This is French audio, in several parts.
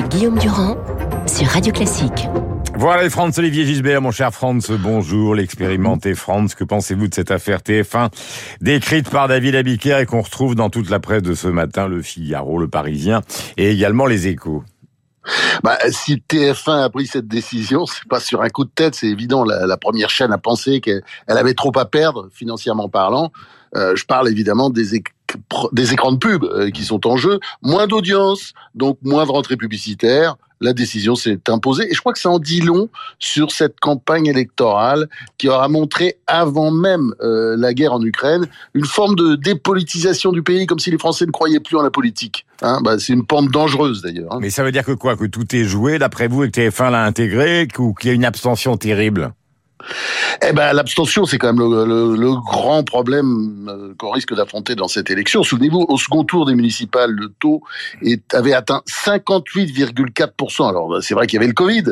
avec Guillaume Durand sur Radio Classique. Voilà les Franz Olivier Gisbert, mon cher Franz, bonjour, l'expérimenté Franz. Que pensez-vous de cette affaire TF1 décrite par David Abiker et qu'on retrouve dans toute la presse de ce matin, le Figaro, le Parisien et également les Échos? Bah, si TF1 a pris cette décision, c'est pas sur un coup de tête, c'est évident. La, première chaîne a pensé qu'elle avait trop à perdre, financièrement parlant. Euh, je parle évidemment des, des écrans de pub euh, qui sont en jeu, moins d'audience, donc moins de rentrées publicitaires. La décision s'est imposée et je crois que ça en dit long sur cette campagne électorale qui aura montré avant même euh, la guerre en Ukraine une forme de dépolitisation du pays, comme si les Français ne croyaient plus en la politique. Hein, bah, c'est une pente dangereuse d'ailleurs. Hein. Mais ça veut dire que quoi? Que tout est joué d'après vous et que TF1 l'a intégré ou qu'il y a une abstention terrible? Eh ben, l'abstention, c'est quand même le, grand problème euh, qu'on risque d'affronter dans cette élection. Souvenez-vous, au second tour des municipales, le taux avait atteint 58,4%. Alors, c'est vrai qu'il y avait le Covid,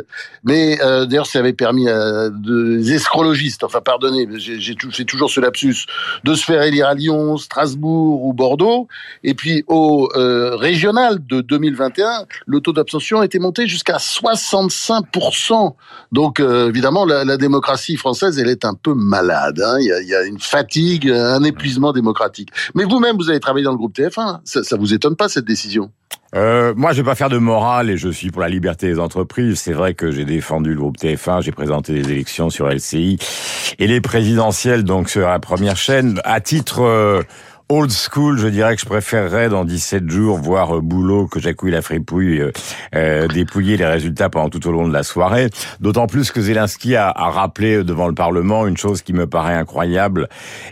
mais euh, d'ailleurs, ça avait permis à des escrologistes, enfin, pardonnez, j'ai toujours ce lapsus, de se faire élire à Lyon, Strasbourg ou Bordeaux. Et puis, au euh, régional de 2021, le taux d'abstention était monté jusqu'à 65%. Donc, évidemment, la démocratie française, elle est un peu malade. Hein. Il, y a, une fatigue, un épuisement démocratique. Mais vous-même, vous avez travaillé dans le groupe TF1. Ça, ça vous étonne pas cette décision? Euh, moi, je vais pas faire de morale et je suis pour la liberté des entreprises. C'est vrai que j'ai défendu le groupe TF1, j'ai présenté des élections sur LCI et les présidentielles donc sur la première chaîne à titre euh, old school, je dirais que je préférerais dans 17 jours voir euh, Boulot que j'accouille la fripouille euh, euh, dépouiller les résultats pendant tout au long de la soirée. D'autant plus que Zelensky a, a, rappelé devant le Parlement une chose qui me paraît incroyable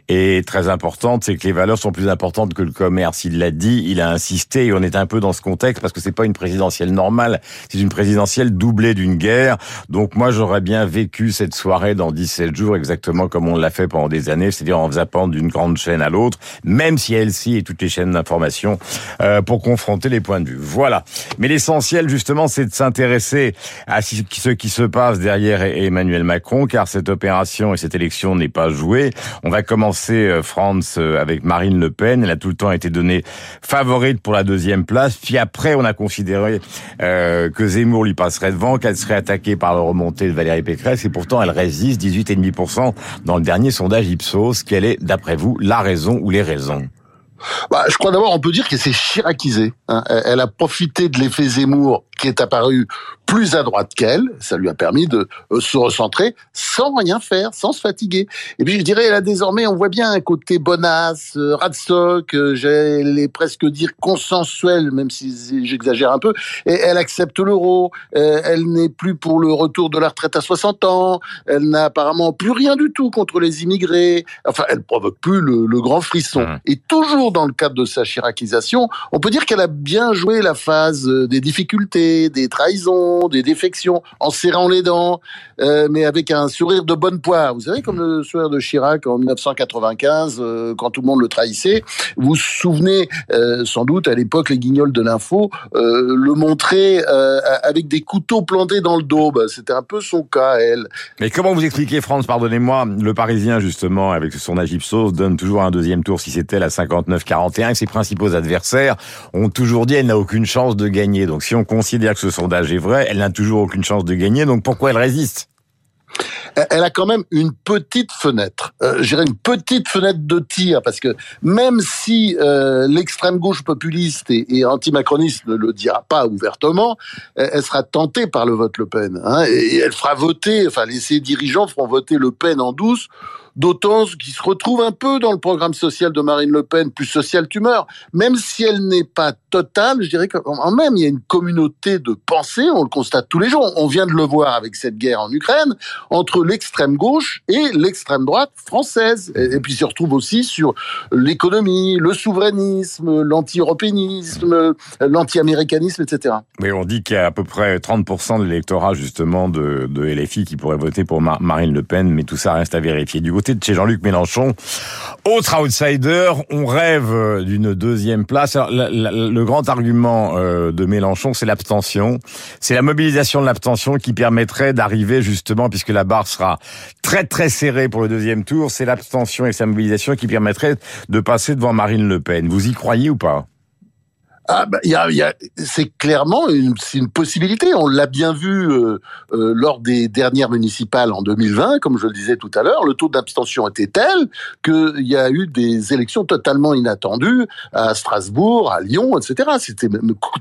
et très importante, c'est que les valeurs sont plus importantes que le commerce. Il l'a dit, il a insisté et on est un peu dans ce contexte parce que c'est pas une présidentielle normale, c'est une présidentielle doublée d'une guerre. Donc moi j'aurais bien vécu cette soirée dans 17 jours exactement comme on l'a fait pendant des années, c'est-à-dire en zappant d'une grande chaîne à l'autre, même LCI et toutes les chaînes d'information, euh, pour confronter les points de vue. Voilà. Mais l'essentiel, justement, c'est de s'intéresser à ce qui se passe derrière Emmanuel Macron, car cette opération et cette élection n'est pas jouée. On va commencer, euh, France, euh, avec Marine Le Pen. Elle a tout le temps été donnée favorite pour la deuxième place. Puis après, on a considéré euh, que Zemmour lui passerait devant, qu'elle serait attaquée par la remontée de Valérie Pécresse, et pourtant elle résiste 18,5% dans le dernier sondage Ipsos. Quelle est, d'après vous, la raison ou les raisons bah, je crois d'abord, on peut dire que c'est chiracisé. Hein. Elle a profité de l'effet Zemmour qui est apparu plus à droite qu'elle. Ça lui a permis de euh, se recentrer sans rien faire, sans se fatiguer. Et puis je dirais, là désormais, on voit bien un côté bonasse, euh, radstock, euh, j'allais presque dire consensuel, même si j'exagère un peu. Et elle accepte l'euro. elle n'est plus pour le retour de la retraite à 60 ans. Elle n'a apparemment plus rien du tout contre les immigrés. Enfin, elle provoque plus le, le grand frisson. Mmh. Et toujours dans le cadre de sa chiracisation, on peut dire qu'elle a bien joué la phase des difficultés, des trahisons des défections, en serrant les dents, euh, mais avec un sourire de bonne poire. Vous savez, comme le sourire de Chirac en 1995, euh, quand tout le monde le trahissait. Vous vous souvenez euh, sans doute à l'époque, les guignols de l'info le montraient avec des couteaux plantés dans le dos. Bah, C'était un peu son cas, elle. Mais comment vous expliquez, France, pardonnez-moi, le Parisien, justement, avec son agipsos, donne toujours un deuxième tour si c'était la 59-41 et ses principaux adversaires ont toujours dit elle n'a aucune chance de gagner. Donc si on considère que ce sondage est vrai, elle n'a toujours aucune chance de gagner, donc pourquoi elle résiste? Elle a quand même une petite fenêtre. Euh, J'irais une petite fenêtre de tir parce que même si euh, l'extrême gauche populiste et, et antimacroniste ne le dira pas ouvertement, elle, sera tentée par le vote Le Pen hein, et, elle fera voter. Enfin, les ses dirigeants feront voter Le Pen en douce d'autant qui se retrouve un peu dans le programme social de Marine Le Pen, plus social tumeur, même si elle n'est pas totale, je dirais quand même il y a une communauté de pensée, on le constate tous les jours, on vient de le voir avec cette guerre en Ukraine, entre l'extrême gauche et l'extrême droite française. Et, puis se retrouve aussi sur l'économie, le souverainisme, l'anti-européanisme, l'anti-américanisme, etc. Mais on dit qu'il y a à peu près 30% de l'électorat justement de, de LFI qui pourrait voter pour Marine Le Pen, mais tout ça reste à vérifier. Du de chez Jean-Luc Mélenchon, autre outsider, on rêve d'une deuxième place. Le grand argument euh, de Mélenchon, c'est l'abstention. C'est la mobilisation de l'abstention qui permettrait d'arriver justement, puisque la barre sera très très serrée pour le deuxième tour, c'est l'abstention et sa mobilisation qui permettrait de passer devant Marine Le Pen. Vous y croyez ou pas? Ah bah, y a, y a, c'est clairement une, c'est une possibilité. On l'a bien vu euh, euh, lors des dernières municipales en 2020, comme je le disais tout à l'heure. Le taux d'abstention était tel qu'il y a eu des élections totalement inattendues à Strasbourg, à Lyon, etc. C'était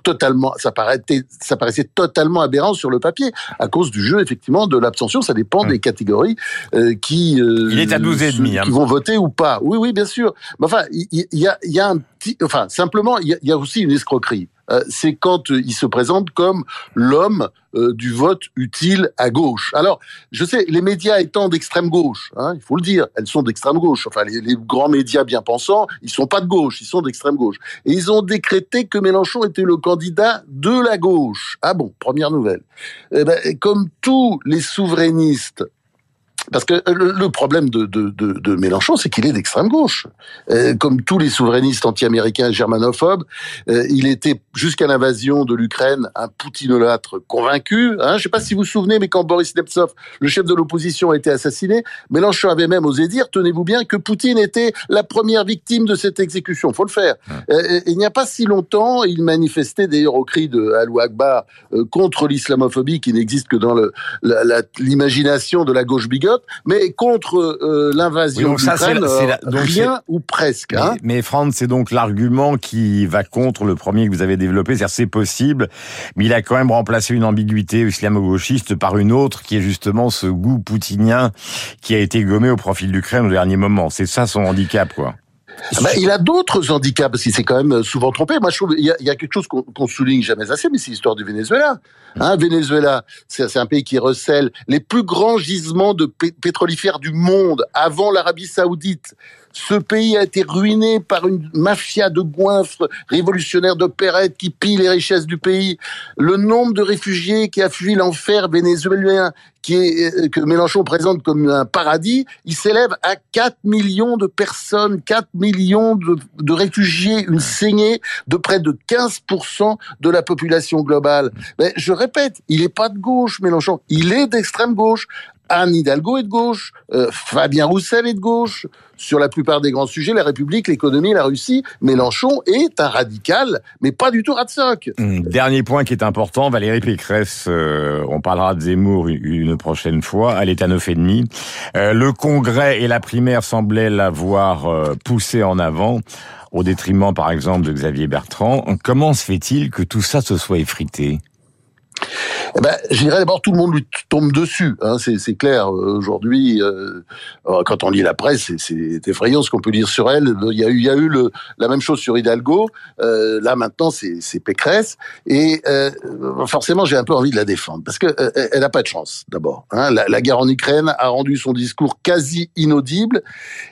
totalement, ça paraissait, ça paraissait totalement aberrant sur le papier à cause du jeu effectivement de l'abstention. Ça dépend mmh. des catégories euh, qui. Euh, il est à 12 et demi. Hein. Qui vont voter ou pas. Oui, oui, bien sûr. Mais enfin, il y, y, a, y a un enfin, simplement, il y a, aussi une escroquerie. Euh, c'est quand euh, il se présente comme l'homme euh, du vote utile à gauche. Alors, je sais, les médias étant d'extrême gauche, hein, il faut le dire, elles sont d'extrême gauche. Enfin, les, les, grands médias bien pensants, ils sont pas de gauche, ils sont d'extrême gauche. Et ils ont décrété que Mélenchon était le candidat de la gauche. Ah bon, première nouvelle. Eh ben, comme tous les souverainistes parce que le problème de, de, de, de Mélenchon, c'est qu'il est d'extrême gauche. Euh, comme tous les souverainistes anti-américains germanophobes, euh, il était jusqu'à l'invasion de l'Ukraine un poutinolâtre convaincu. Hein, je ne sais pas si vous vous souvenez, mais quand Boris Nemtsov, le chef de l'opposition, a été assassiné, Mélenchon avait même osé dire, tenez-vous bien, que Poutine était la première victime de cette exécution. Faut le faire. Euh, il n'y a pas si longtemps, il manifestait d'ailleurs au cri de Alou Akbar contre l'islamophobie qui n'existe que dans l'imagination de la gauche mais contre euh, l'invasion oui, d'Ukraine, euh, rien ou presque. Mais, hein. mais Franck, c'est donc l'argument qui va contre le premier que vous avez développé, c'est-à-dire c'est possible, mais il a quand même remplacé une ambiguïté islamo-gauchiste par une autre qui est justement ce goût poutinien qui a été gommé au profil d'Ukraine au dernier moment. C'est ça son handicap, quoi. Ah bah, il a d'autres handicaps parce qu'il s'est quand même euh, souvent trompé. Moi, je trouve il y a, quelque chose qu'on qu souligne jamais assez, mais c'est l'histoire du Venezuela. Hein, Venezuela, c'est un pays qui recèle les plus grands gisements de pétrolifères du monde avant l'Arabie Saoudite. Ce pays a été ruiné par une mafia de goinfres révolutionnaires d'opérettes qui pillent les richesses du pays. Le nombre de réfugiés qui a fui l'enfer vénézuélien, qui est, euh, que Mélenchon présente comme un paradis, il s'élève à 4 millions de personnes, 4 millions de, de, réfugiés, une saignée de près de 15% de la population globale. Mais je répète, il n'est pas de gauche, Mélenchon, il est d'extrême gauche. Anne Hidalgo est de gauche, euh, Fabien Roussel est de gauche. Sur la plupart des grands sujets, la République, l'économie, la Russie, Mélenchon est un radical, mais pas du tout ratsoc. Hum, dernier point qui est important, Valérie Pécresse, euh, on parlera de Zemmour une prochaine fois, elle est à neuf et demi. Euh, le Congrès et la primaire semblaient l'avoir euh, poussé en avant au détriment, par exemple, de Xavier Bertrand. Comment se fait-il que tout ça se soit effrité? Eh ben, je dirais d'abord tout le monde lui tombe dessus. Hein, c'est clair. Aujourd'hui, euh, quand on lit la presse, c'est effrayant ce qu'on peut dire sur elle. Il y a eu, il y a eu le, la même chose sur Hidalgo. Euh, là maintenant, c'est Pécresse. Et euh, forcément, j'ai un peu envie de la défendre parce que euh, elle n'a pas de chance. D'abord, hein, la, la, guerre en Ukraine a rendu son discours quasi inaudible,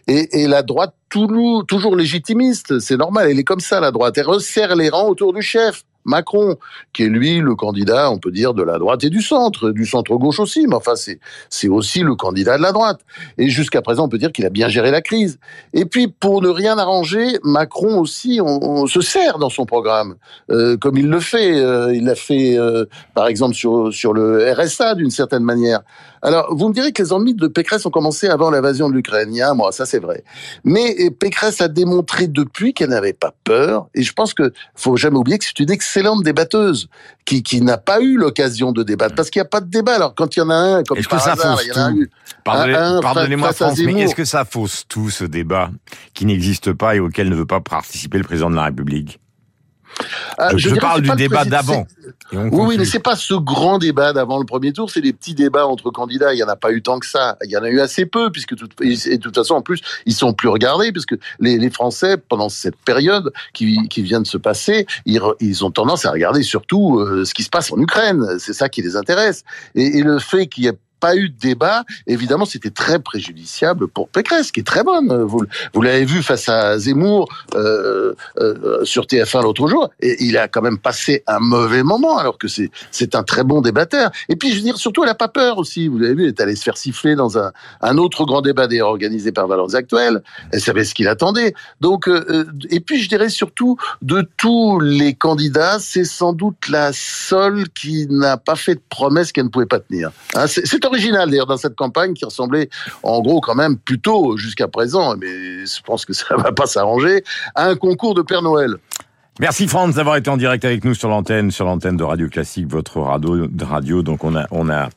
et, et la droite toujours légitimiste. C'est normal. Elle est comme ça, la droite. Elle resserre les rangs autour du chef. Macron, qui est lui le candidat, on peut dire, de la droite et du centre, du centre-gauche aussi, mais enfin, c'est, aussi le candidat de la droite. Et jusqu'à présent, on peut dire qu'il a bien géré la crise. Et puis, pour ne rien arranger, Macron aussi, on, se sert dans son programme, euh, comme il le fait. Euh, il l'a fait, euh, par exemple, sur, sur le RSA, d'une certaine manière. Alors, vous me direz que les ennemis de Pécresse ont commencé avant l'invasion de l'Ukraine, il y a un mois, ça c'est vrai. Mais Pécresse a démontré depuis qu'elle n'avait pas peur, et je pense que faut jamais oublier que c'est une débatteuse qui, qui n'a pas eu l'occasion de débattre, parce qu'il n'y a pas de débat. Alors quand il y en a un, comme par hasard, il y en a eu Pardonnez-moi France, mais est-ce que ça fausse tout ce débat qui n'existe pas et auquel ne veut pas participer le président de la République? Euh, je, je parle du débat d'avant. Oui, oui, mais c'est pas ce grand débat d'avant le premier tour, c'est des petits débats entre candidats. Il y en a pas eu tant que ça. Il y en a eu assez peu, puisque tout, et de toute façon, en plus, ils sont plus regardés, puisque les, les Français, pendant cette période qui, qui vient de se passer, ils, ils ont tendance à regarder surtout euh, ce qui se passe en Ukraine. C'est ça qui les intéresse. Et, et le fait qu'il y ait pas eu de débat, évidemment, c'était très préjudiciable pour Pécresse, qui est très bonne. Vous, vous l'avez vu face à Zemmour euh, euh, sur TF1 l'autre jour, et il a quand même passé un mauvais moment, alors que c'est un très bon débatteur. Et puis, je veux dire, surtout, elle a pas peur aussi. Vous l'avez vu, elle est allée se faire siffler dans un, un autre grand débat d'ailleurs organisé par Valeurs Actuelles. Elle savait ce qu'il attendait. Donc, euh, et puis, je dirais surtout, de tous les candidats, c'est sans doute la seule qui n'a pas fait de promesse qu'elle ne pouvait pas tenir. Hein, c'est original d'ailleurs dans cette campagne qui ressemblait en gros quand même plutôt jusqu'à présent, mais je pense que ça va pas s'arranger, à un concours de Père Noël. Merci Franz d'avoir été en direct avec nous sur l'antenne, sur l'antenne de Radio Classique, votre radio. radio. Donc on a, on a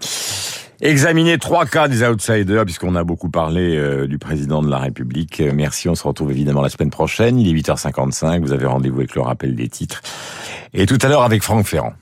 examiné trois cas des outsiders puisqu'on a beaucoup parlé euh, du président de la République. Euh, merci, on se retrouve évidemment la semaine prochaine. Il est 8h55. Vous avez rendez-vous avec le rappel des titres et tout à l'heure avec Franck Ferrand.